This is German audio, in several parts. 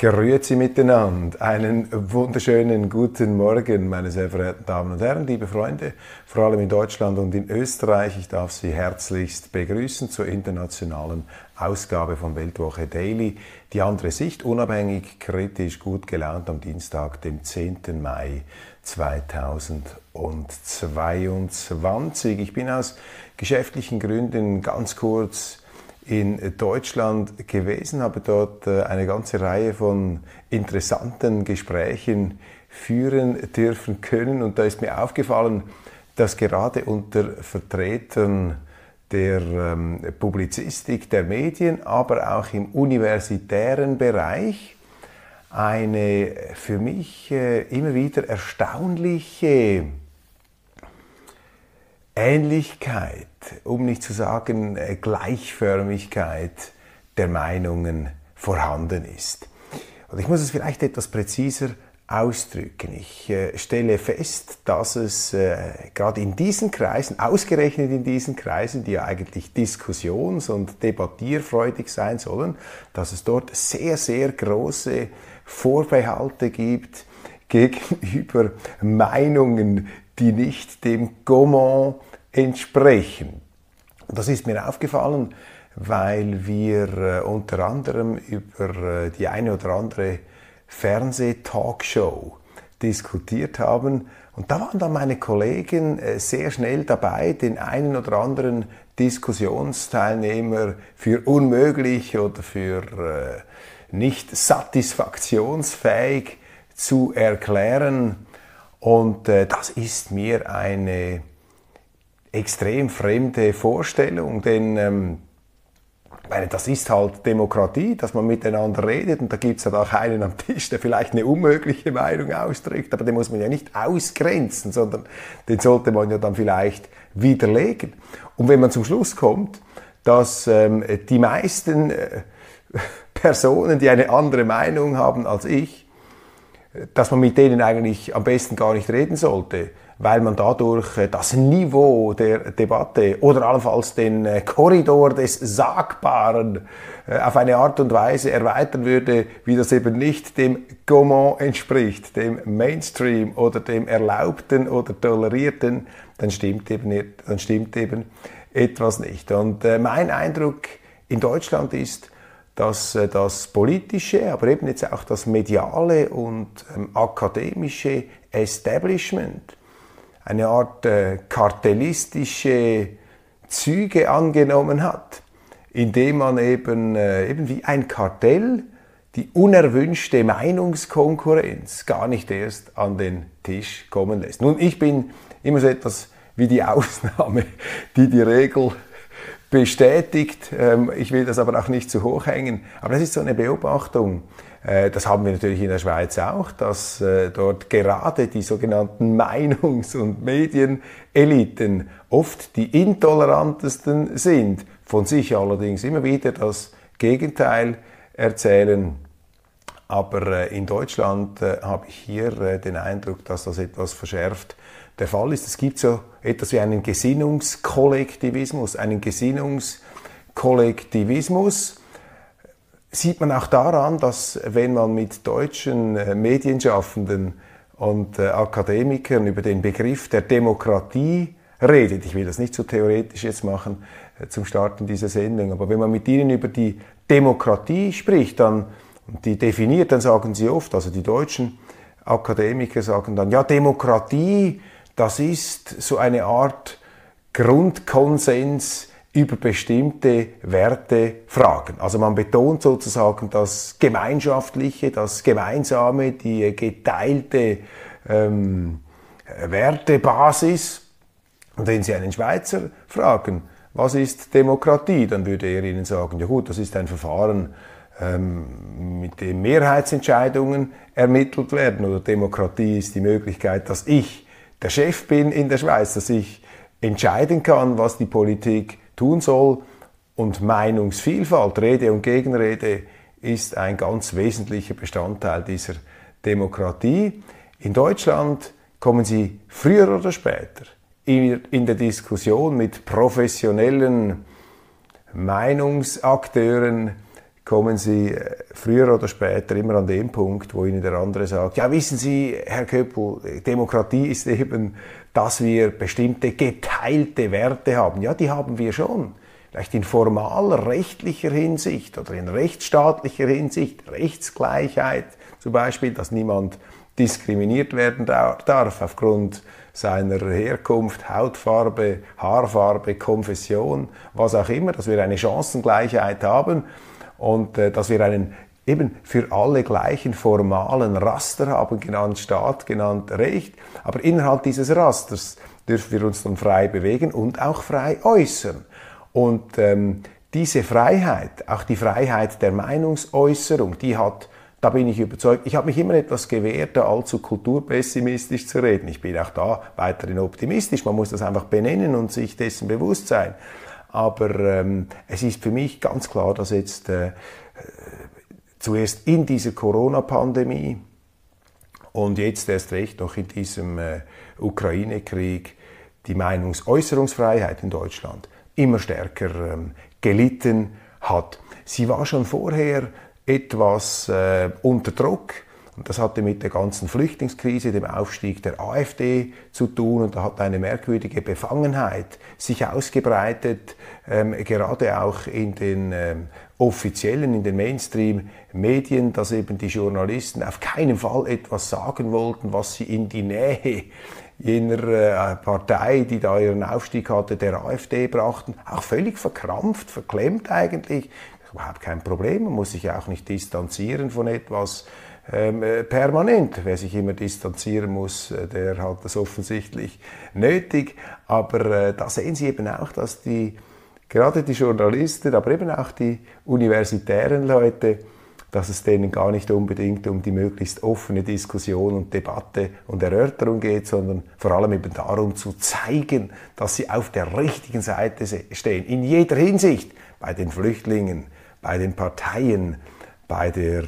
Grüezi miteinander. Einen wunderschönen guten Morgen, meine sehr verehrten Damen und Herren, liebe Freunde, vor allem in Deutschland und in Österreich. Ich darf Sie herzlichst begrüßen zur internationalen Ausgabe von Weltwoche Daily. Die andere Sicht, unabhängig, kritisch, gut gelaunt am Dienstag, dem 10. Mai 2022. Ich bin aus geschäftlichen Gründen ganz kurz in Deutschland gewesen, habe dort äh, eine ganze Reihe von interessanten Gesprächen führen dürfen können. Und da ist mir aufgefallen, dass gerade unter Vertretern der ähm, Publizistik, der Medien, aber auch im universitären Bereich eine für mich äh, immer wieder erstaunliche Ähnlichkeit, um nicht zu sagen äh, Gleichförmigkeit der Meinungen vorhanden ist. Und ich muss es vielleicht etwas präziser ausdrücken. Ich äh, stelle fest, dass es äh, gerade in diesen Kreisen, ausgerechnet in diesen Kreisen, die ja eigentlich diskussions- und debattierfreudig sein sollen, dass es dort sehr, sehr große Vorbehalte gibt gegenüber Meinungen, die nicht dem Gaumont entsprechen. Das ist mir aufgefallen, weil wir äh, unter anderem über äh, die eine oder andere Fernseh-Talkshow diskutiert haben. Und da waren dann meine Kollegen äh, sehr schnell dabei, den einen oder anderen Diskussionsteilnehmer für unmöglich oder für nicht satisfaktionsfähig zu erklären. Und das ist mir eine extrem fremde Vorstellung, denn ähm, meine, das ist halt Demokratie, dass man miteinander redet und da gibt es halt auch einen am Tisch, der vielleicht eine unmögliche Meinung ausdrückt, aber den muss man ja nicht ausgrenzen, sondern den sollte man ja dann vielleicht widerlegen. Und wenn man zum Schluss kommt, dass ähm, die meisten äh, Personen, die eine andere Meinung haben als ich, dass man mit denen eigentlich am besten gar nicht reden sollte, weil man dadurch äh, das Niveau der Debatte oder allenfalls den äh, Korridor des Sagbaren äh, auf eine Art und Weise erweitern würde, wie das eben nicht dem Gaumont entspricht, dem Mainstream oder dem Erlaubten oder Tolerierten, dann stimmt eben, dann stimmt eben etwas nicht. Und mein Eindruck in Deutschland ist, dass das politische, aber eben jetzt auch das mediale und ähm, akademische Establishment eine Art äh, kartellistische Züge angenommen hat, indem man eben, äh, eben wie ein Kartell die unerwünschte Meinungskonkurrenz gar nicht erst an den Tisch kommen lässt. Nun, ich bin immer so etwas wie die Ausnahme, die die Regel bestätigt. Ähm, ich will das aber auch nicht zu hoch hängen. Aber das ist so eine Beobachtung. Äh, das haben wir natürlich in der Schweiz auch, dass äh, dort gerade die sogenannten Meinungs- und Medieneliten oft die intolerantesten sind, von sich allerdings immer wieder das Gegenteil erzählen. Aber äh, in Deutschland habe ich hier den Eindruck, dass das etwas verschärft der Fall ist. Es gibt so etwas wie einen Gesinnungskollektivismus, einen Gesinnungskollektivismus, sieht man auch daran, dass wenn man mit deutschen äh, Medienschaffenden und äh, Akademikern über den Begriff der Demokratie redet, ich will das nicht so theoretisch jetzt machen äh, zum Starten dieser Sendung, aber wenn man mit ihnen über die Demokratie spricht, dann die definiert, dann sagen sie oft, also die deutschen Akademiker sagen dann, ja, Demokratie, das ist so eine Art Grundkonsens über bestimmte Werte fragen. Also man betont sozusagen das Gemeinschaftliche, das Gemeinsame, die geteilte ähm, Wertebasis. Und wenn Sie einen Schweizer fragen, was ist Demokratie, dann würde er Ihnen sagen, ja gut, das ist ein Verfahren, ähm, mit dem Mehrheitsentscheidungen ermittelt werden. Oder Demokratie ist die Möglichkeit, dass ich der Chef bin in der Schweiz, dass ich entscheiden kann, was die Politik tun soll. Und Meinungsvielfalt, Rede und Gegenrede ist ein ganz wesentlicher Bestandteil dieser Demokratie. In Deutschland kommen Sie früher oder später in der Diskussion mit professionellen Meinungsakteuren kommen Sie äh, früher oder später immer an den Punkt, wo Ihnen der andere sagt, ja wissen Sie, Herr Köppel, Demokratie ist eben, dass wir bestimmte geteilte Werte haben. Ja, die haben wir schon. Vielleicht in formaler rechtlicher Hinsicht oder in rechtsstaatlicher Hinsicht, Rechtsgleichheit zum Beispiel, dass niemand diskriminiert werden darf aufgrund seiner Herkunft, Hautfarbe, Haarfarbe, Konfession, was auch immer, dass wir eine Chancengleichheit haben und äh, dass wir einen eben für alle gleichen formalen Raster haben, genannt Staat, genannt Recht. Aber innerhalb dieses Rasters dürfen wir uns dann frei bewegen und auch frei äußern. Und ähm, diese Freiheit, auch die Freiheit der Meinungsäußerung, die hat, da bin ich überzeugt, ich habe mich immer etwas gewehrt, da allzu kulturpessimistisch zu reden. Ich bin auch da weiterhin optimistisch, man muss das einfach benennen und sich dessen bewusst sein. Aber ähm, es ist für mich ganz klar, dass jetzt äh, zuerst in dieser Corona-Pandemie und jetzt erst recht noch in diesem äh, Ukraine-Krieg die Meinungsäußerungsfreiheit in Deutschland immer stärker ähm, gelitten hat. Sie war schon vorher etwas äh, unter Druck und das hatte mit der ganzen Flüchtlingskrise, dem Aufstieg der AfD zu tun. Und da hat eine merkwürdige Befangenheit sich ausgebreitet, ähm, gerade auch in den ähm, offiziellen, in den Mainstream-Medien, dass eben die Journalisten auf keinen Fall etwas sagen wollten, was sie in die Nähe jener äh, Partei, die da ihren Aufstieg hatte, der AfD brachten, auch völlig verkrampft, verklemmt eigentlich. Überhaupt kein Problem, man muss sich auch nicht distanzieren von etwas, ähm, äh, permanent. Wer sich immer distanzieren muss, äh, der hat das offensichtlich nötig. Aber äh, da sehen Sie eben auch, dass die, gerade die Journalisten, aber eben auch die universitären Leute, dass es denen gar nicht unbedingt um die möglichst offene Diskussion und Debatte und Erörterung geht, sondern vor allem eben darum zu zeigen, dass sie auf der richtigen Seite stehen. In jeder Hinsicht. Bei den Flüchtlingen, bei den Parteien, bei der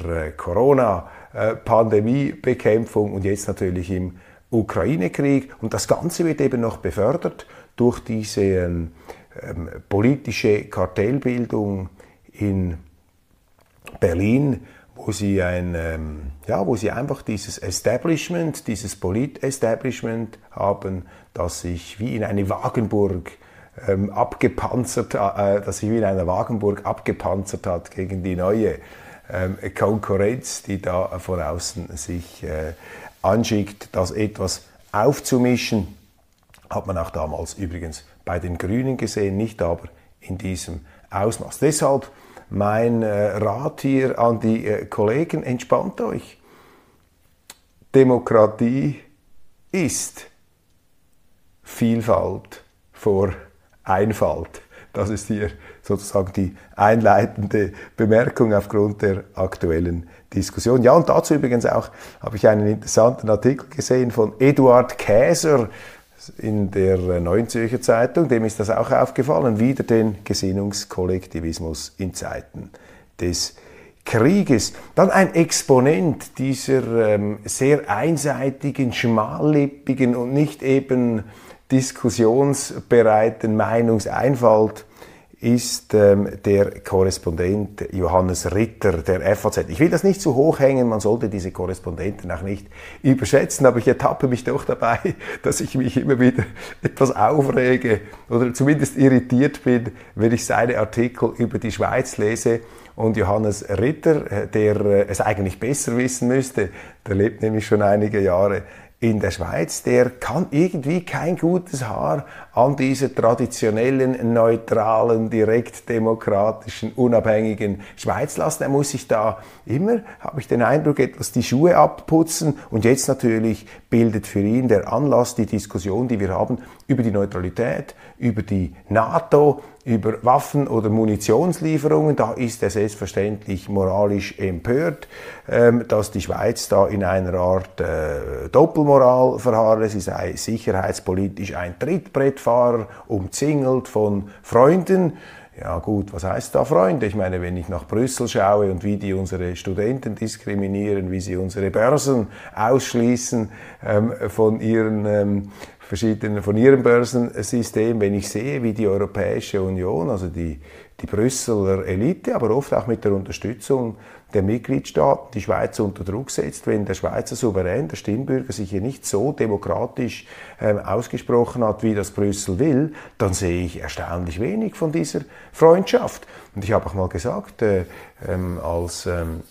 äh, Pandemiebekämpfung und jetzt natürlich im Ukraine-Krieg. Und das Ganze wird eben noch befördert durch diese ähm, ähm, politische Kartellbildung in Berlin, wo sie ein, ähm, ja, wo sie einfach dieses Establishment, dieses Polit-Establishment haben, das sich wie in eine Wagenburg ähm, abgepanzert, äh, das sich wie in einer Wagenburg abgepanzert hat gegen die neue ähm, Konkurrenz, die da von außen sich äh, anschickt, das etwas aufzumischen. Hat man auch damals übrigens bei den Grünen gesehen, nicht aber in diesem Ausmaß. Deshalb mein äh, Rat hier an die äh, Kollegen, entspannt euch. Demokratie ist Vielfalt vor Einfalt. Das ist hier sozusagen die einleitende Bemerkung aufgrund der aktuellen Diskussion. Ja, und dazu übrigens auch habe ich einen interessanten Artikel gesehen von Eduard Käser in der Neuen Zürcher Zeitung. Dem ist das auch aufgefallen. Wieder den Gesinnungskollektivismus in Zeiten des Krieges. Dann ein Exponent dieser ähm, sehr einseitigen, schmallippigen und nicht eben diskussionsbereiten Meinungseinfalt ist ähm, der Korrespondent Johannes Ritter der FAZ. Ich will das nicht zu hoch hängen, man sollte diese Korrespondenten auch nicht überschätzen, aber ich ertappe mich doch dabei, dass ich mich immer wieder etwas aufrege oder zumindest irritiert bin, wenn ich seine Artikel über die Schweiz lese. Und Johannes Ritter, der äh, es eigentlich besser wissen müsste, der lebt nämlich schon einige Jahre in der Schweiz, der kann irgendwie kein gutes Haar an dieser traditionellen, neutralen, direktdemokratischen, unabhängigen Schweiz lassen. Er muss sich da immer, habe ich den Eindruck, etwas die Schuhe abputzen und jetzt natürlich bildet für ihn der Anlass, die Diskussion, die wir haben über die Neutralität, über die NATO, über Waffen- oder Munitionslieferungen. Da ist er selbstverständlich moralisch empört, ähm, dass die Schweiz da in einer Art äh, Doppelmoral verharre. Sie sei sicherheitspolitisch ein Trittbrettfahrer, umzingelt von Freunden. Ja gut, was heißt da Freunde? Ich meine, wenn ich nach Brüssel schaue und wie die unsere Studenten diskriminieren, wie sie unsere Börsen ausschließen ähm, von ihren ähm, verschiedenen, von ihrem Börsensystem, wenn ich sehe, wie die Europäische Union, also die, die Brüsseler Elite, aber oft auch mit der Unterstützung der Mitgliedstaaten die Schweiz unter Druck setzt, wenn der Schweizer Souverän, der Stimmbürger, sich hier nicht so demokratisch ähm, ausgesprochen hat, wie das Brüssel will, dann sehe ich erstaunlich wenig von dieser Freundschaft. Und ich habe auch mal gesagt, äh, ähm, als ähm,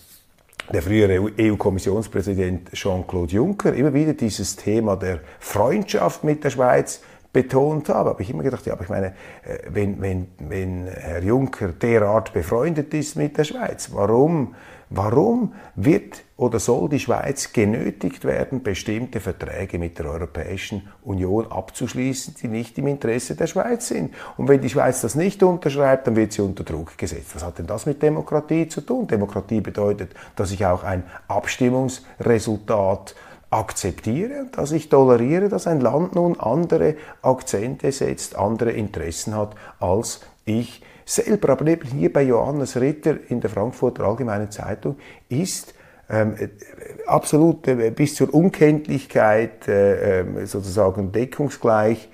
der frühere EU-Kommissionspräsident Jean-Claude Juncker immer wieder dieses Thema der Freundschaft mit der Schweiz betont habe, habe ich immer gedacht, ja, aber ich meine, äh, wenn, wenn, wenn Herr Juncker derart befreundet ist mit der Schweiz, warum, warum wird oder soll die Schweiz genötigt werden, bestimmte Verträge mit der Europäischen Union abzuschließen, die nicht im Interesse der Schweiz sind? Und wenn die Schweiz das nicht unterschreibt, dann wird sie unter Druck gesetzt. Was hat denn das mit Demokratie zu tun? Demokratie bedeutet, dass ich auch ein Abstimmungsresultat akzeptiere dass ich toleriere, dass ein Land nun andere Akzente setzt, andere Interessen hat als ich selber. Aber eben hier bei Johannes Ritter in der Frankfurter Allgemeinen Zeitung ist ähm, absolut äh, bis zur Unkenntlichkeit äh, ähm, sozusagen deckungsgleich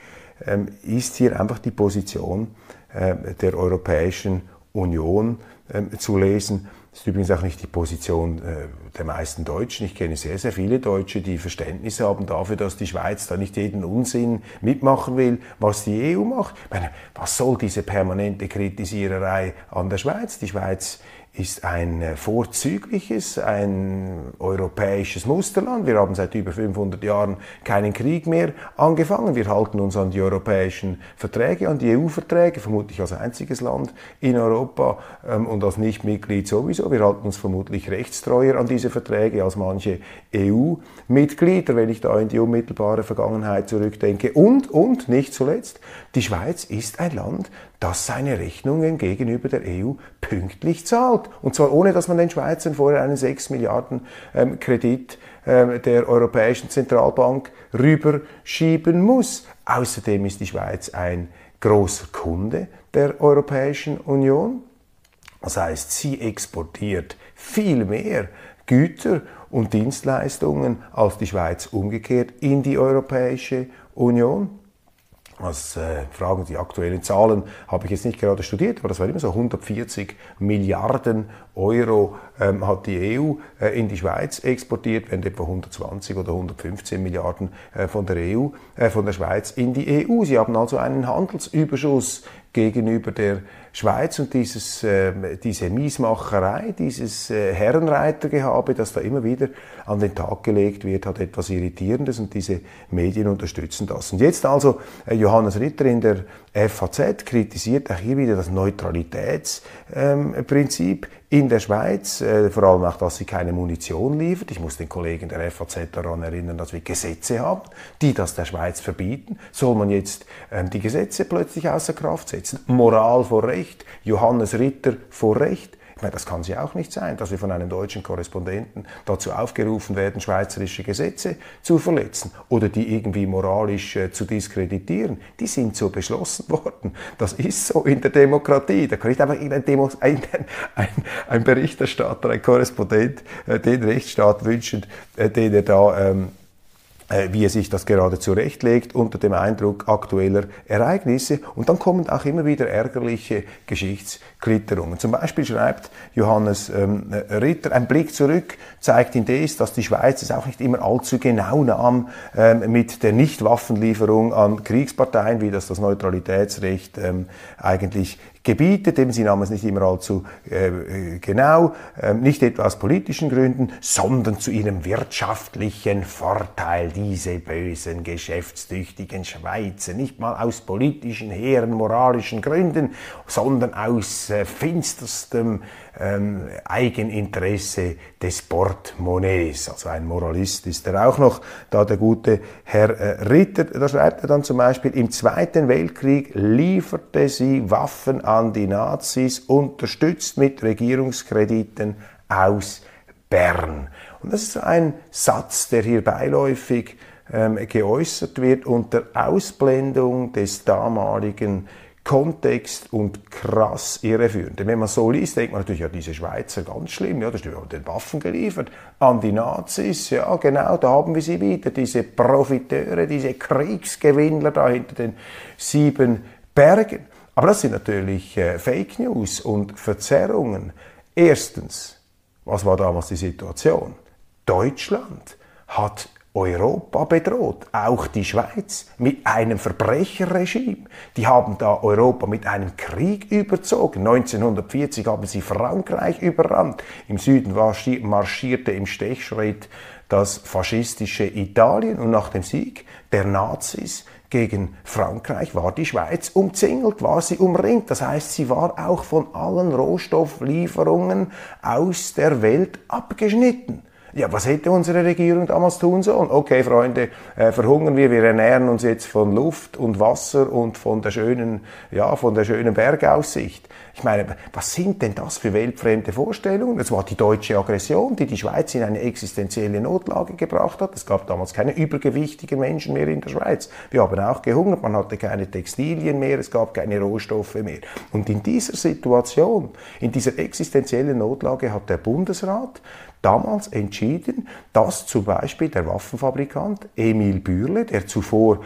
ähm, ist hier einfach die Position äh, der Europäischen Union ähm, zu lesen. Das ist übrigens auch nicht die Position äh, der meisten Deutschen. Ich kenne sehr, sehr viele Deutsche, die Verständnis haben dafür, dass die Schweiz da nicht jeden Unsinn mitmachen will, was die EU macht. Ich meine, was soll diese permanente Kritisiererei an der Schweiz? Die Schweiz ist ein äh, vorzügliches, ein europäisches Musterland. Wir haben seit über 500 Jahren keinen Krieg mehr angefangen. Wir halten uns an die europäischen Verträge, an die EU-Verträge, vermutlich als einziges Land in Europa ähm, und als Nichtmitglied sowieso. Wir halten uns vermutlich rechtstreuer an diese Verträge als manche EU-Mitglieder, wenn ich da in die unmittelbare Vergangenheit zurückdenke. Und, und, nicht zuletzt, die Schweiz ist ein Land, das seine Rechnungen gegenüber der EU pünktlich zahlt. Und zwar ohne, dass man den Schweizern vorher einen 6 Milliarden ähm, Kredit ähm, der Europäischen Zentralbank rüberschieben muss. Außerdem ist die Schweiz ein großer Kunde der Europäischen Union. Das heißt, sie exportiert viel mehr Güter und Dienstleistungen als die Schweiz umgekehrt in die Europäische Union. Was äh, fragen die aktuellen Zahlen habe ich jetzt nicht gerade studiert, aber das war immer so 140 Milliarden Euro ähm, hat die EU äh, in die Schweiz exportiert, während etwa 120 oder 115 Milliarden äh, von der EU, äh, von der Schweiz in die EU. Sie haben also einen Handelsüberschuss gegenüber der Schweiz und dieses, äh, diese Miesmacherei, dieses äh, Herrenreitergehabe, das da immer wieder an den Tag gelegt wird, hat etwas Irritierendes und diese Medien unterstützen das. Und jetzt also äh, Johannes Ritter in der FAZ kritisiert auch hier wieder das Neutralitätsprinzip ähm, in der Schweiz, äh, vor allem auch, dass sie keine Munition liefert. Ich muss den Kollegen der FAZ daran erinnern, dass wir Gesetze haben, die das der Schweiz verbieten. Soll man jetzt ähm, die Gesetze plötzlich außer Kraft setzen? Moral vor Recht, Johannes Ritter vor Recht. Ich meine, das kann sie auch nicht sein, dass wir von einem deutschen Korrespondenten dazu aufgerufen werden, schweizerische Gesetze zu verletzen oder die irgendwie moralisch äh, zu diskreditieren. Die sind so beschlossen worden. Das ist so in der Demokratie. Da kann nicht einfach ein, Demo ein, ein, ein Berichterstatter, ein Korrespondent äh, den Rechtsstaat wünschen, äh, den er da ähm, äh, wie er sich das gerade zurechtlegt unter dem Eindruck aktueller Ereignisse. Und dann kommen auch immer wieder ärgerliche Geschichtsklitterungen. Zum Beispiel schreibt Johannes ähm, Ritter, ein Blick zurück zeigt indes, dass die Schweiz es auch nicht immer allzu genau nahm ähm, mit der Nichtwaffenlieferung an Kriegsparteien, wie das das Neutralitätsrecht ähm, eigentlich gebietet, eben sie nahmen es nicht immer allzu äh, genau, äh, nicht etwa aus politischen Gründen, sondern zu ihrem wirtschaftlichen Vorteil, diese bösen, geschäftstüchtigen Schweizer, nicht mal aus politischen, hehren, moralischen Gründen, sondern aus äh, finsterstem ähm, Eigeninteresse des Portemonnaies. Also ein Moralist ist er auch noch, da der gute Herr äh, Ritter, da schreibt er dann zum Beispiel, im Zweiten Weltkrieg lieferte sie Waffen an die Nazis, unterstützt mit Regierungskrediten aus Bern. Und das ist ein Satz, der hier beiläufig ähm, geäußert wird unter Ausblendung des damaligen Kontext und krass irreführend. Wenn man so liest, denkt man natürlich, ja, diese Schweizer ganz schlimm, ja, das haben den Waffen geliefert an die Nazis, ja, genau, da haben wir sie wieder, diese Profiteure, diese Kriegsgewinnler da hinter den sieben Bergen. Aber das sind natürlich äh, Fake News und Verzerrungen. Erstens, was war damals die Situation? Deutschland hat Europa bedroht, auch die Schweiz, mit einem Verbrecherregime. Die haben da Europa mit einem Krieg überzogen. 1940 haben sie Frankreich überrannt. Im Süden marschierte im Stechschritt das faschistische Italien und nach dem Sieg der Nazis gegen Frankreich war die Schweiz umzingelt, war sie umringt. Das heißt, sie war auch von allen Rohstofflieferungen aus der Welt abgeschnitten. Ja, was hätte unsere Regierung damals tun sollen? Okay, Freunde, äh, verhungern wir, wir ernähren uns jetzt von Luft und Wasser und von der schönen, ja, von der schönen Bergaussicht. Ich meine, was sind denn das für weltfremde Vorstellungen? Das war die deutsche Aggression, die die Schweiz in eine existenzielle Notlage gebracht hat. Es gab damals keine übergewichtigen Menschen mehr in der Schweiz. Wir haben auch gehungert, man hatte keine Textilien mehr, es gab keine Rohstoffe mehr. Und in dieser Situation, in dieser existenziellen Notlage hat der Bundesrat damals entschieden, dass zum Beispiel der Waffenfabrikant Emil Bürle, der zuvor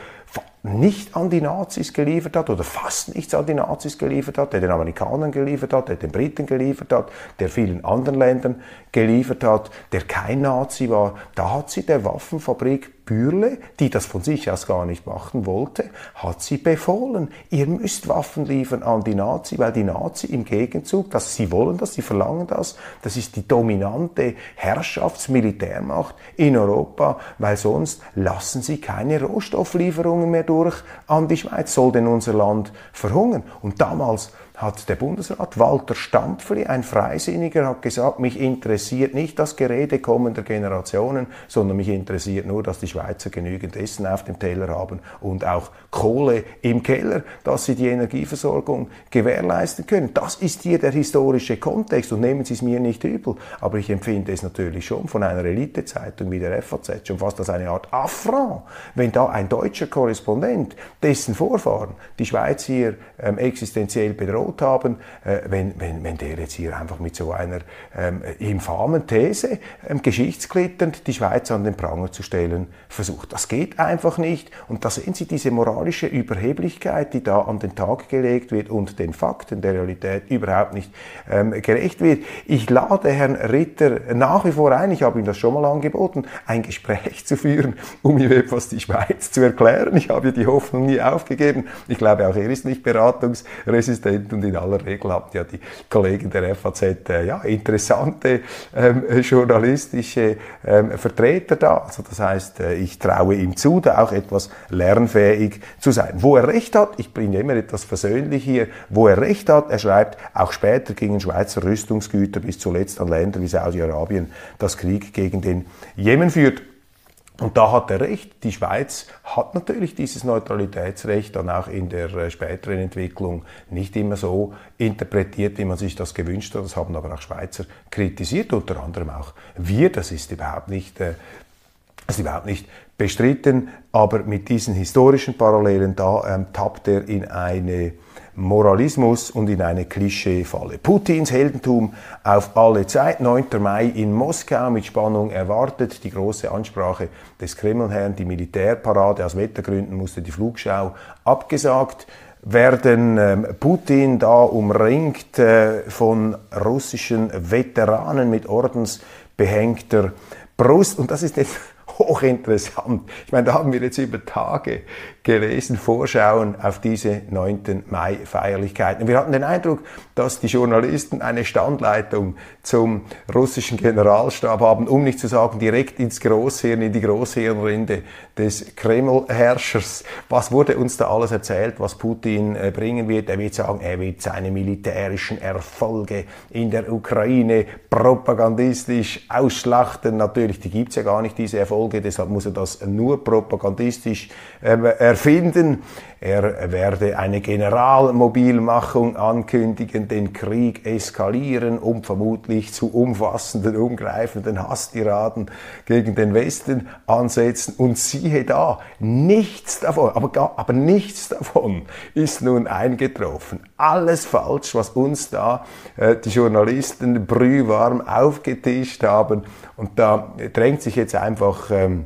nicht an die Nazis geliefert hat oder fast nichts an die Nazis geliefert hat, der den Amerikanern geliefert hat, der den Briten geliefert hat, der vielen anderen Ländern geliefert hat, der kein Nazi war, da hat sie der Waffenfabrik Bürle, die das von sich aus gar nicht machen wollte, hat sie befohlen, ihr müsst Waffen liefern an die Nazi, weil die Nazi im Gegenzug, dass sie wollen das, sie verlangen das, das ist die dominante Herrschaftsmilitärmacht in Europa, weil sonst lassen sie keine Rohstofflieferungen mehr durch an die Schweiz, soll denn unser Land verhungern. Und damals hat der Bundesrat Walter Stampfli, ein Freisinniger, hat gesagt, mich interessiert nicht das Gerede kommender Generationen, sondern mich interessiert nur, dass die Schweizer genügend Essen auf dem Teller haben und auch Kohle im Keller, dass sie die Energieversorgung gewährleisten können. Das ist hier der historische Kontext und nehmen Sie es mir nicht übel, aber ich empfinde es natürlich schon von einer Elitezeitung wie der FAZ schon fast als eine Art Affront, wenn da ein deutscher Korrespondent, dessen Vorfahren die Schweiz hier ähm, existenziell bedroht, bedroht haben, äh, wenn, wenn, wenn der jetzt hier einfach mit so einer ähm, infamen These, ähm, geschichtsklitternd, die Schweiz an den Pranger zu stellen versucht. Das geht einfach nicht. Und da sehen Sie diese moralische Überheblichkeit, die da an den Tag gelegt wird und den Fakten der Realität überhaupt nicht ähm, gerecht wird. Ich lade Herrn Ritter nach wie vor ein, ich habe ihm das schon mal angeboten, ein Gespräch zu führen, um ihm etwas die Schweiz zu erklären. Ich habe die Hoffnung nie aufgegeben. Ich glaube, auch er ist nicht beratungsresistent und in aller Regel haben ja die Kollegen der FAZ äh, ja, interessante ähm, journalistische ähm, Vertreter da. Also das heißt, äh, ich traue ihm zu, da auch etwas lernfähig zu sein. Wo er recht hat, ich bringe immer etwas versöhnlich hier, wo er recht hat, er schreibt, auch später gingen Schweizer Rüstungsgüter bis zuletzt an Länder wie Saudi-Arabien das Krieg gegen den Jemen führt. Und da hat er recht, die Schweiz hat natürlich dieses Neutralitätsrecht dann auch in der äh, späteren Entwicklung nicht immer so interpretiert, wie man sich das gewünscht hat. Das haben aber auch Schweizer kritisiert, unter anderem auch wir. Das ist überhaupt nicht, äh, das ist überhaupt nicht bestritten, aber mit diesen historischen Parallelen da ähm, tappt er in eine Moralismus und in eine Klischeefalle. Putins Heldentum auf alle Zeit. 9. Mai in Moskau mit Spannung erwartet. Die große Ansprache des Kremlherrn, die Militärparade. Aus Wettergründen musste die Flugschau abgesagt werden. Ähm, Putin da umringt äh, von russischen Veteranen mit ordensbehängter Brust. Und das ist jetzt hochinteressant. Ich meine, da haben wir jetzt über Tage gelesen, Vorschauen auf diese 9. Mai-Feierlichkeiten. Wir hatten den Eindruck, dass die Journalisten eine Standleitung zum russischen Generalstab haben, um nicht zu sagen direkt ins Großhirn, in die Großhirnrinde des Kreml-Herrschers. Was wurde uns da alles erzählt, was Putin äh, bringen wird? Er wird sagen, er wird seine militärischen Erfolge in der Ukraine propagandistisch ausschlachten. Natürlich, die gibt's ja gar nicht, diese Erfolge, deshalb muss er das nur propagandistisch äh, erfinden. Er werde eine Generalmobilmachung ankündigen, den Krieg eskalieren, um vermutlich zu umfassenden, umgreifenden Hasstiraden gegen den Westen ansetzen. Und siehe da, nichts davon, aber, aber nichts davon ist nun eingetroffen. Alles falsch, was uns da äh, die Journalisten brühwarm aufgetischt haben. Und da drängt sich jetzt einfach ähm,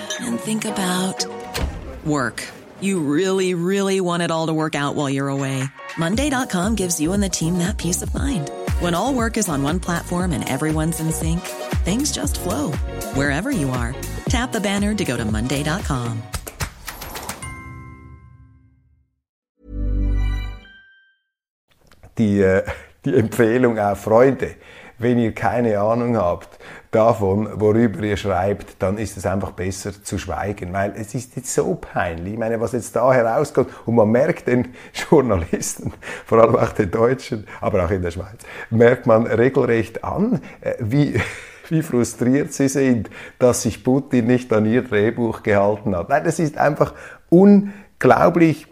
and think about work. You really, really want it all to work out while you're away. Monday.com gives you and the team that peace of mind. When all work is on one platform and everyone's in sync, things just flow wherever you are. Tap the banner to go to Monday.com. Die, äh, die Empfehlung auch Freunde, wenn ihr keine Ahnung habt davon, worüber ihr schreibt, dann ist es einfach besser zu schweigen, weil es ist jetzt so peinlich. Ich meine, was jetzt da herauskommt und man merkt den Journalisten, vor allem auch den Deutschen, aber auch in der Schweiz, merkt man regelrecht an, äh, wie wie frustriert sie sind, dass sich Putin nicht an ihr Drehbuch gehalten hat. Nein, das ist einfach unglaublich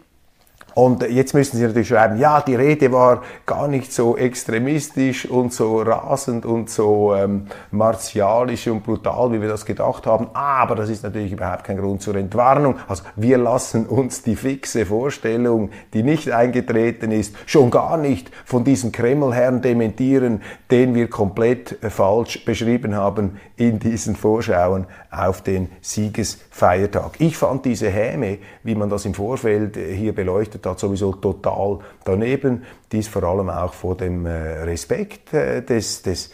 und jetzt müssen Sie natürlich schreiben, ja, die Rede war gar nicht so extremistisch und so rasend und so ähm, martialisch und brutal, wie wir das gedacht haben. Aber das ist natürlich überhaupt kein Grund zur Entwarnung. Also wir lassen uns die fixe Vorstellung, die nicht eingetreten ist, schon gar nicht von diesem Kremlherrn dementieren, den wir komplett äh, falsch beschrieben haben in diesen Vorschauen auf den Siegesfeiertag. Ich fand diese Häme, wie man das im Vorfeld äh, hier beleuchtet hat, sowieso total daneben. Dies vor allem auch vor dem äh, Respekt äh, des, des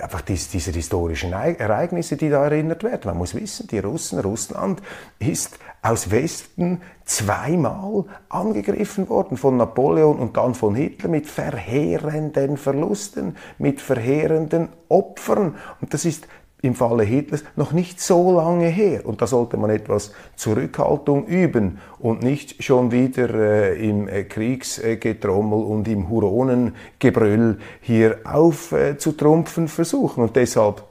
einfach dies, diese historischen Ereignisse, die da erinnert werden. Man muss wissen, die Russen, Russland ist aus Westen zweimal angegriffen worden, von Napoleon und dann von Hitler mit verheerenden Verlusten, mit verheerenden Opfern. Und das ist im Falle Hitlers noch nicht so lange her. Und da sollte man etwas Zurückhaltung üben und nicht schon wieder äh, im äh, Kriegsgetrommel und im Huronengebrüll hier aufzutrumpfen äh, versuchen. Und deshalb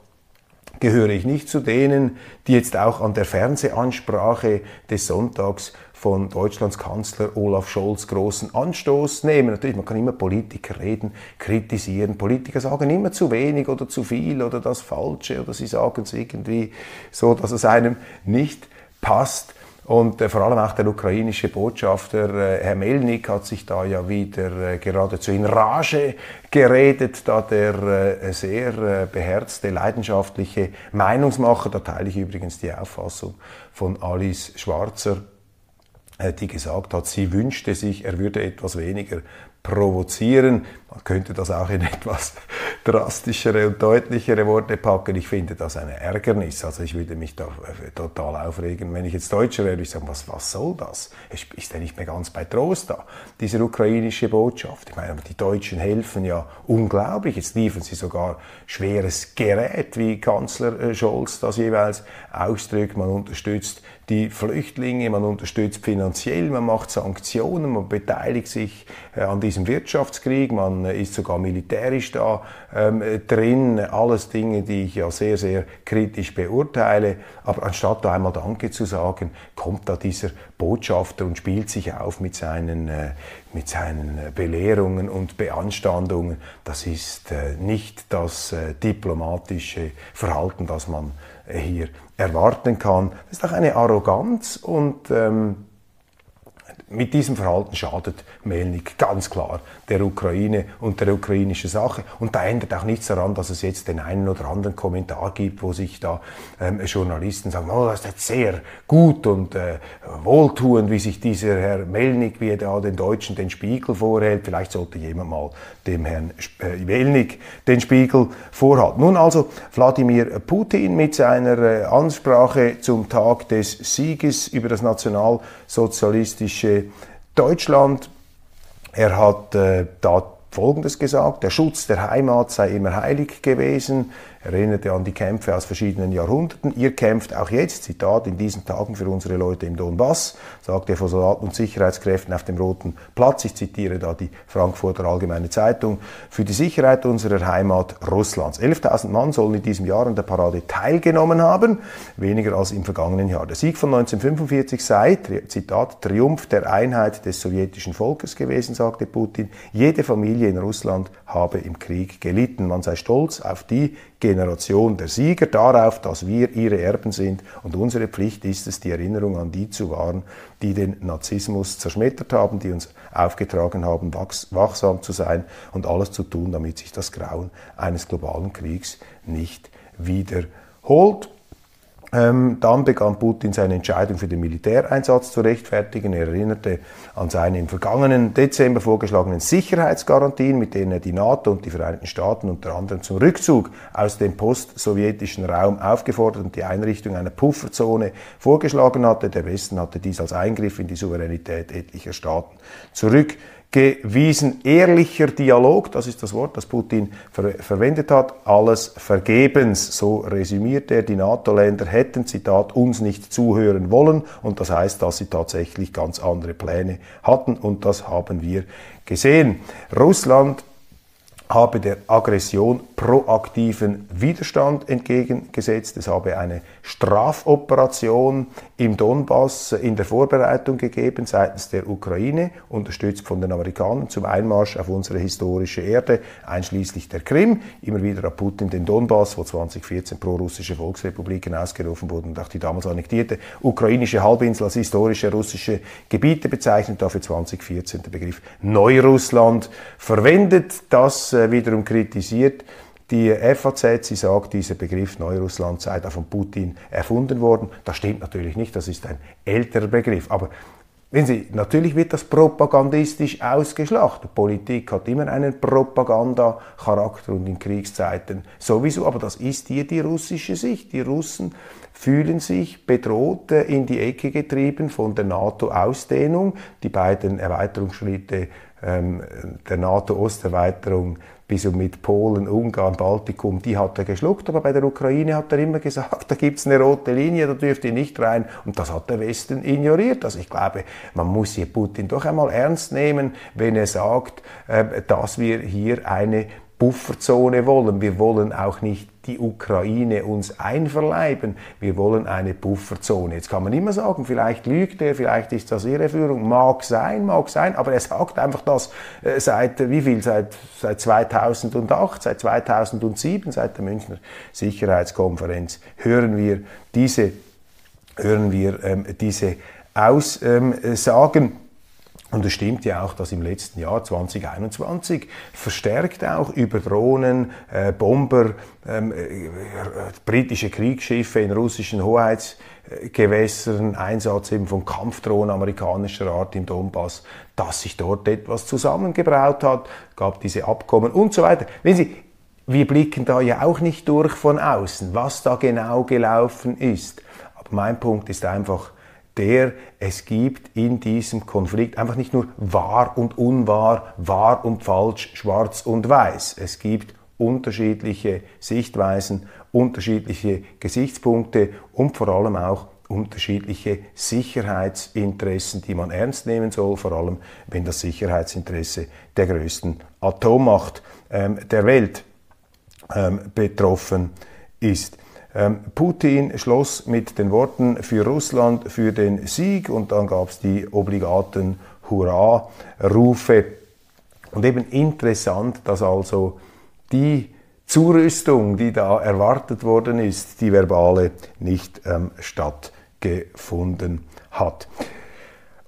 gehöre ich nicht zu denen, die jetzt auch an der Fernsehansprache des Sonntags von Deutschlands Kanzler Olaf Scholz großen Anstoß nehmen. Natürlich, man kann immer Politiker reden, kritisieren. Politiker sagen immer zu wenig oder zu viel oder das Falsche oder sie sagen es irgendwie so, dass es einem nicht passt. Und äh, vor allem auch der ukrainische Botschafter äh, Herr Melnik hat sich da ja wieder äh, geradezu in Rage geredet, da der äh, sehr äh, beherzte, leidenschaftliche Meinungsmacher, da teile ich übrigens die Auffassung von Alice Schwarzer, die gesagt hat, sie wünschte sich, er würde etwas weniger provozieren. Man könnte das auch in etwas drastischere und deutlichere Worte packen. Ich finde das ein Ärgernis. Also ich würde mich da äh, total aufregen. Wenn ich jetzt Deutscher wäre, würde ich sagen, was, was soll das? Ist der nicht mehr ganz bei Trost da? Diese ukrainische Botschaft. Ich meine, die Deutschen helfen ja unglaublich. Jetzt liefern sie sogar schweres Gerät, wie Kanzler äh, Scholz das jeweils ausdrückt. Man unterstützt die Flüchtlinge, man unterstützt finanziell man macht Sanktionen, man beteiligt sich äh, an diesem Wirtschaftskrieg, man äh, ist sogar militärisch da ähm, drin. Alles Dinge, die ich ja sehr, sehr kritisch beurteile. Aber anstatt da einmal Danke zu sagen, kommt da dieser Botschafter und spielt sich auf mit seinen, äh, mit seinen Belehrungen und Beanstandungen. Das ist äh, nicht das äh, diplomatische Verhalten, das man äh, hier erwarten kann. Das ist auch eine Arroganz und ähm, mit diesem Verhalten schadet Melnik ganz klar der Ukraine und der ukrainischen Sache. Und da ändert auch nichts daran, dass es jetzt den einen oder anderen Kommentar gibt, wo sich da ähm, Journalisten sagen, oh, das ist jetzt sehr gut und äh, wohltuend, wie sich dieser Herr Melnik, wie er da den Deutschen den Spiegel vorhält. Vielleicht sollte jemand mal dem Herrn äh, Melnik den Spiegel vorhalten. Nun also Wladimir Putin mit seiner äh, Ansprache zum Tag des Sieges über das nationalsozialistische Deutschland. Er hat äh, da Folgendes gesagt, der Schutz der Heimat sei immer heilig gewesen, erinnerte an die Kämpfe aus verschiedenen Jahrhunderten. Ihr kämpft auch jetzt, Zitat, in diesen Tagen für unsere Leute im Donbass, sagte er vor Soldaten und Sicherheitskräften auf dem Roten Platz. Ich zitiere da die Frankfurter Allgemeine Zeitung. Für die Sicherheit unserer Heimat Russlands. 11.000 Mann sollen in diesem Jahr an der Parade teilgenommen haben, weniger als im vergangenen Jahr. Der Sieg von 1945 sei, Zitat, Triumph der Einheit des sowjetischen Volkes gewesen, sagte Putin. Jede Familie in Russland habe im Krieg gelitten. Man sei stolz auf die Generation der Sieger, darauf, dass wir ihre Erben sind und unsere Pflicht ist es, die Erinnerung an die zu wahren, die den Narzissmus zerschmettert haben, die uns aufgetragen haben, wachsam zu sein und alles zu tun, damit sich das Grauen eines globalen Kriegs nicht wiederholt. Ähm, dann begann Putin seine Entscheidung für den Militäreinsatz zu rechtfertigen. Er erinnerte an seine im vergangenen Dezember vorgeschlagenen Sicherheitsgarantien, mit denen er die NATO und die Vereinigten Staaten unter anderem zum Rückzug aus dem post-sowjetischen Raum aufgefordert und die Einrichtung einer Pufferzone vorgeschlagen hatte. Der Westen hatte dies als Eingriff in die Souveränität etlicher Staaten zurück gewiesen. Ehrlicher Dialog, das ist das Wort, das Putin ver verwendet hat, alles vergebens. So resümiert er, die NATO-Länder hätten, Zitat, uns nicht zuhören wollen und das heißt, dass sie tatsächlich ganz andere Pläne hatten und das haben wir gesehen. Russland habe der Aggression proaktiven Widerstand entgegengesetzt. Es habe eine Strafoperation im Donbass in der Vorbereitung gegeben seitens der Ukraine, unterstützt von den Amerikanern zum Einmarsch auf unsere historische Erde, einschließlich der Krim. Immer wieder hat Putin den Donbass, wo 2014 pro-russische Volksrepubliken ausgerufen wurden und auch die damals annektierte ukrainische Halbinsel als historische russische Gebiete bezeichnet, dafür 2014 der Begriff Neurussland verwendet. Das äh, wiederum kritisiert die FAZ, sie sagt, dieser Begriff Neurussland sei da von Putin erfunden worden. Das stimmt natürlich nicht, das ist ein älterer Begriff. Aber wenn Sie, natürlich wird das propagandistisch ausgeschlachtet. Politik hat immer einen Propagandacharakter und in Kriegszeiten sowieso, aber das ist hier die russische Sicht. Die Russen fühlen sich bedroht, äh, in die Ecke getrieben von der NATO-Ausdehnung. Die beiden Erweiterungsschritte ähm, der NATO-Osterweiterung bis und mit Polen, Ungarn, Baltikum, die hat er geschluckt, aber bei der Ukraine hat er immer gesagt, da gibt's eine rote Linie, da dürft ihr nicht rein und das hat der Westen ignoriert. Also ich glaube, man muss hier Putin doch einmal ernst nehmen, wenn er sagt, äh, dass wir hier eine Bufferzone wollen. Wir wollen auch nicht die Ukraine uns einverleiben. Wir wollen eine Bufferzone. Jetzt kann man immer sagen, vielleicht lügt er, vielleicht ist das Irreführung. Mag sein, mag sein, aber er sagt einfach das äh, seit, wie viel? Seit, seit 2008, seit 2007, seit der Münchner Sicherheitskonferenz hören wir diese, hören wir ähm, diese Aussagen. Und es stimmt ja auch, dass im letzten Jahr 2021 verstärkt auch über Drohnen, äh, Bomber, ähm, äh, britische Kriegsschiffe in russischen Hoheitsgewässern, Einsatz eben von Kampfdrohnen amerikanischer Art im Donbass, dass sich dort etwas zusammengebraut hat, gab diese Abkommen und so weiter. Wenn Sie, wir blicken da ja auch nicht durch von außen, was da genau gelaufen ist. Aber mein Punkt ist einfach, der es gibt in diesem Konflikt. Einfach nicht nur wahr und unwahr, wahr und falsch, schwarz und weiß. Es gibt unterschiedliche Sichtweisen, unterschiedliche Gesichtspunkte und vor allem auch unterschiedliche Sicherheitsinteressen, die man ernst nehmen soll, vor allem wenn das Sicherheitsinteresse der größten Atommacht ähm, der Welt ähm, betroffen ist. Ähm, Putin schloss mit den Worten für Russland für den Sieg und dann gab es die obligaten Hurra-Rufe. Und eben interessant, dass also die Zurüstung, die da erwartet worden ist, die verbale, nicht ähm, stattgefunden hat.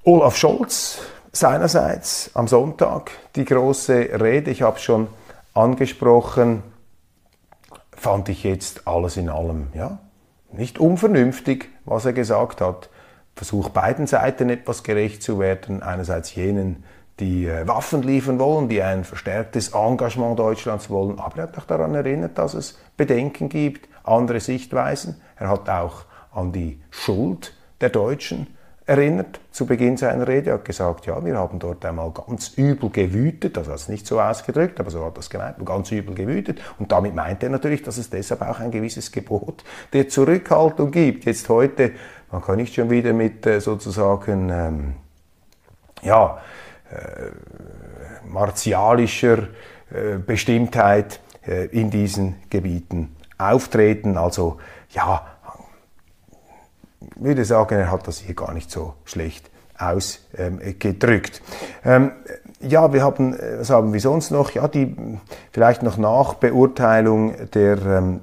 Olaf Scholz seinerseits am Sonntag die große Rede, ich habe es schon angesprochen, fand ich jetzt alles in allem ja nicht unvernünftig, was er gesagt hat. Versucht beiden Seiten etwas gerecht zu werden, einerseits jenen, die äh, Waffen liefern wollen, die ein verstärktes Engagement Deutschlands wollen. Aber er hat auch daran erinnert, dass es Bedenken gibt, andere Sichtweisen. Er hat auch an die Schuld der Deutschen erinnert zu Beginn seiner Rede. Hat gesagt, ja, wir haben dort einmal ganz übel gewütet, also hat es nicht so ausgedrückt, aber so hat das gemeint, ganz übel gewütet. Und damit meint er natürlich, dass es deshalb auch ein gewisses Gebot der Zurückhaltung gibt. Jetzt heute, man kann nicht schon wieder mit äh, sozusagen, ähm, ja, äh, martialischer äh, Bestimmtheit äh, in diesen Gebieten auftreten. Also ja, würde sagen, er hat das hier gar nicht so schlecht ausgedrückt. Ähm, ja, wir haben, was haben wir sonst noch? Ja, die vielleicht noch Nachbeurteilung der ähm,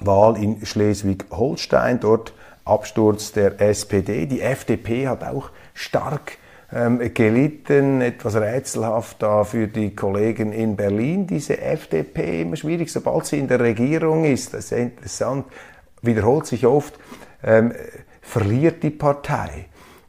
Wahl in Schleswig-Holstein, dort Absturz der SPD. Die FDP hat auch stark ähm, gelitten, etwas rätselhaft da für die Kollegen in Berlin. Diese FDP immer schwierig, sobald sie in der Regierung ist, das ist interessant, wiederholt sich oft, ähm, verliert die Partei.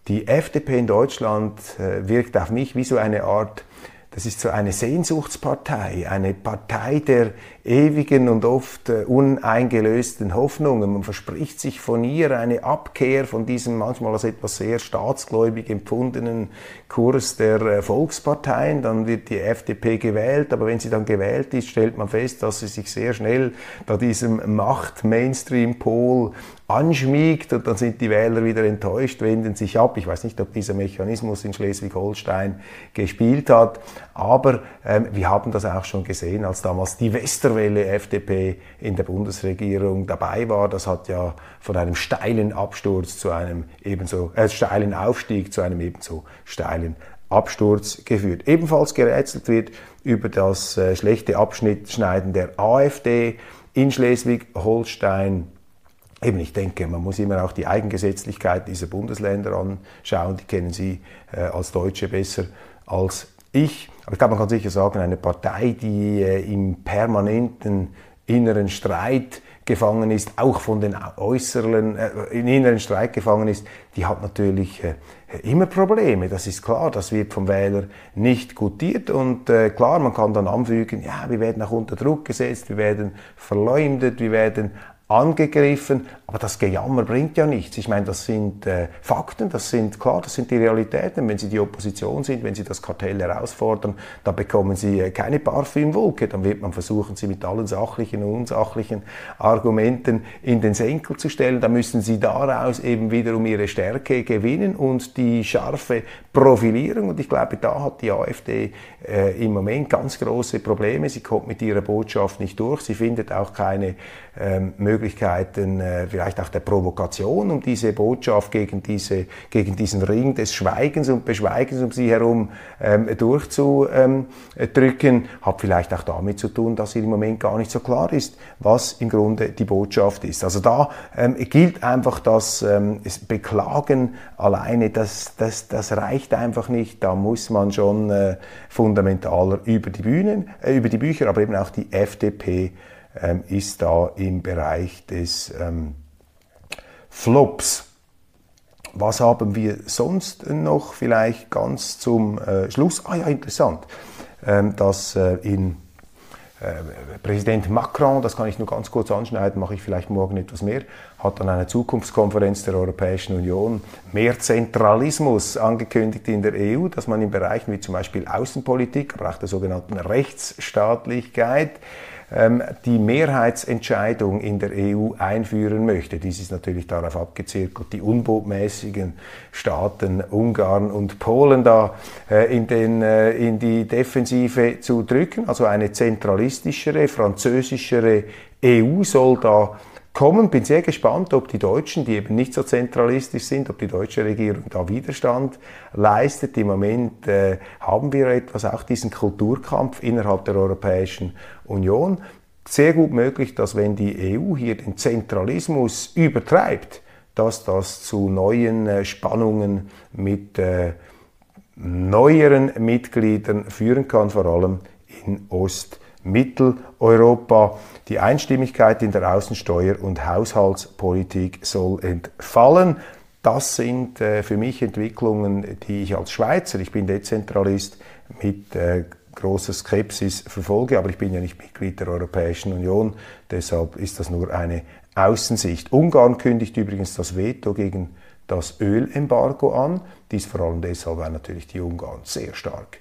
Die FDP in Deutschland äh, wirkt auf mich wie so eine Art das ist so eine Sehnsuchtspartei, eine Partei der ewigen und oft äh, uneingelösten Hoffnungen. Man verspricht sich von ihr eine Abkehr von diesem manchmal als etwas sehr staatsgläubig empfundenen Kurs der äh, Volksparteien. Dann wird die FDP gewählt, aber wenn sie dann gewählt ist, stellt man fest, dass sie sich sehr schnell da diesem Macht-Mainstream-Pol anschmiegt und dann sind die Wähler wieder enttäuscht, wenden sich ab. Ich weiß nicht, ob dieser Mechanismus in Schleswig-Holstein gespielt hat, aber ähm, wir haben das auch schon gesehen, als damals die Westerwelle FDP in der Bundesregierung dabei war. Das hat ja von einem steilen Absturz zu einem ebenso äh, steilen Aufstieg zu einem ebenso steilen Absturz geführt. Ebenfalls gerätselt wird über das äh, schlechte Abschnittschneiden der AfD in Schleswig-Holstein Eben, ich denke, man muss immer auch die Eigengesetzlichkeit dieser Bundesländer anschauen. Die kennen Sie äh, als Deutsche besser als ich. Aber ich glaube, man kann sicher sagen, eine Partei, die äh, im permanenten inneren Streit gefangen ist, auch von den äußeren, äh, im inneren Streit gefangen ist, die hat natürlich äh, immer Probleme. Das ist klar, das wird vom Wähler nicht gutiert. Und äh, klar, man kann dann anfügen, ja, wir werden auch unter Druck gesetzt, wir werden verleumdet, wir werden angegriffen, aber das Gejammer bringt ja nichts. Ich meine, das sind äh, Fakten, das sind klar, das sind die Realitäten. Wenn Sie die Opposition sind, wenn Sie das Kartell herausfordern, dann bekommen Sie äh, keine Parfümwolke, dann wird man versuchen, Sie mit allen sachlichen und unsachlichen Argumenten in den Senkel zu stellen. Da müssen Sie daraus eben wiederum Ihre Stärke gewinnen und die scharfe Profilierung. Und ich glaube, da hat die AfD äh, im Moment ganz große Probleme. Sie kommt mit ihrer Botschaft nicht durch. Sie findet auch keine ähm, Möglichkeiten, äh, vielleicht auch der Provokation, um diese Botschaft gegen, diese, gegen diesen Ring des Schweigens und Beschweigens um sie herum ähm, durchzudrücken. Hat vielleicht auch damit zu tun, dass im Moment gar nicht so klar ist, was im Grunde die Botschaft ist. Also da ähm, gilt einfach das ähm, Beklagen alleine, das, das, das reicht einfach nicht. Da muss man schon äh, fundamentaler über die Bühnen, äh, über die Bücher, aber eben auch die FDP ähm, ist da im Bereich des ähm, Flops. Was haben wir sonst noch vielleicht ganz zum äh, Schluss? Ah ja, interessant, ähm, dass äh, in äh, Präsident Macron, das kann ich nur ganz kurz anschneiden, mache ich vielleicht morgen etwas mehr, hat an einer Zukunftskonferenz der Europäischen Union mehr Zentralismus angekündigt in der EU, dass man in Bereichen wie zum Beispiel Außenpolitik, aber auch der sogenannten Rechtsstaatlichkeit die Mehrheitsentscheidung in der EU einführen möchte. Dies ist natürlich darauf abgezirkelt, die unbotmäßigen Staaten Ungarn und Polen da äh, in, den, äh, in die Defensive zu drücken. Also eine zentralistischere, französischere EU soll da kommen. Bin sehr gespannt, ob die Deutschen, die eben nicht so zentralistisch sind, ob die deutsche Regierung da Widerstand leistet. Im Moment äh, haben wir etwas auch diesen Kulturkampf innerhalb der Europäischen Union. Sehr gut möglich, dass wenn die EU hier den Zentralismus übertreibt, dass das zu neuen äh, Spannungen mit äh, neueren Mitgliedern führen kann, vor allem in Ost- Mitteleuropa. Die Einstimmigkeit in der Außensteuer- und Haushaltspolitik soll entfallen. Das sind äh, für mich Entwicklungen, die ich als Schweizer, ich bin Dezentralist, mit äh, großer Skepsis verfolge, aber ich bin ja nicht Mitglied der Europäischen Union, deshalb ist das nur eine Außensicht. Ungarn kündigt übrigens das Veto gegen das Ölembargo an. Dies vor allem deshalb, weil natürlich die Ungarn sehr stark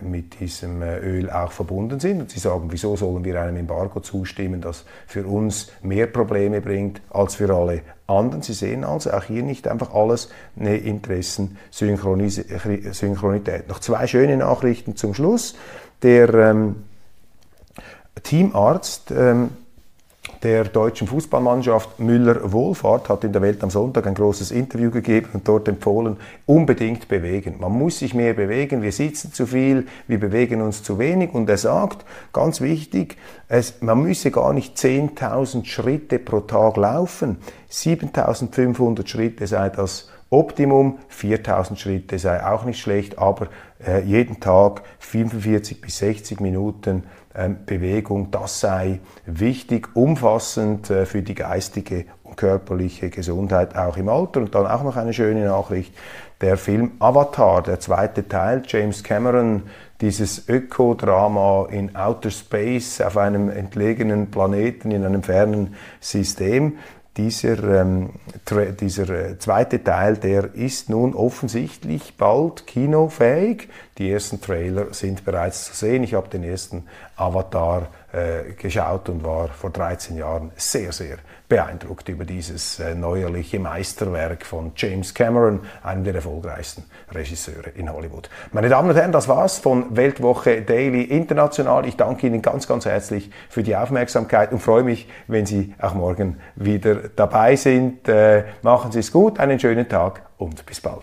mit diesem äh, Öl auch verbunden sind. Und sie sagen, wieso sollen wir einem Embargo zustimmen, das für uns mehr Probleme bringt als für alle anderen. Sie sehen also auch hier nicht einfach alles eine Interessensynchronität. Noch zwei schöne Nachrichten zum Schluss. Der ähm, Teamarzt ähm, der deutschen Fußballmannschaft Müller-Wohlfahrt hat in der Welt am Sonntag ein großes Interview gegeben und dort empfohlen, unbedingt bewegen. Man muss sich mehr bewegen, wir sitzen zu viel, wir bewegen uns zu wenig. Und er sagt, ganz wichtig, es, man müsse gar nicht 10.000 Schritte pro Tag laufen, 7.500 Schritte sei das Optimum, 4000 Schritte sei auch nicht schlecht, aber äh, jeden Tag 45 bis 60 Minuten ähm, Bewegung, das sei wichtig, umfassend äh, für die geistige und körperliche Gesundheit auch im Alter. Und dann auch noch eine schöne Nachricht, der Film Avatar, der zweite Teil, James Cameron, dieses Ökodrama in Outer Space auf einem entlegenen Planeten, in einem fernen System. Dieser, ähm, dieser äh, zweite Teil, der ist nun offensichtlich bald kinofähig. Die ersten Trailer sind bereits zu sehen. Ich habe den ersten Avatar äh, geschaut und war vor 13 Jahren sehr, sehr beeindruckt über dieses äh, neuerliche Meisterwerk von James Cameron, einem der erfolgreichsten Regisseure in Hollywood. Meine Damen und Herren, das war's von Weltwoche Daily International. Ich danke Ihnen ganz, ganz herzlich für die Aufmerksamkeit und freue mich, wenn Sie auch morgen wieder dabei sind. Äh, machen Sie es gut, einen schönen Tag und bis bald.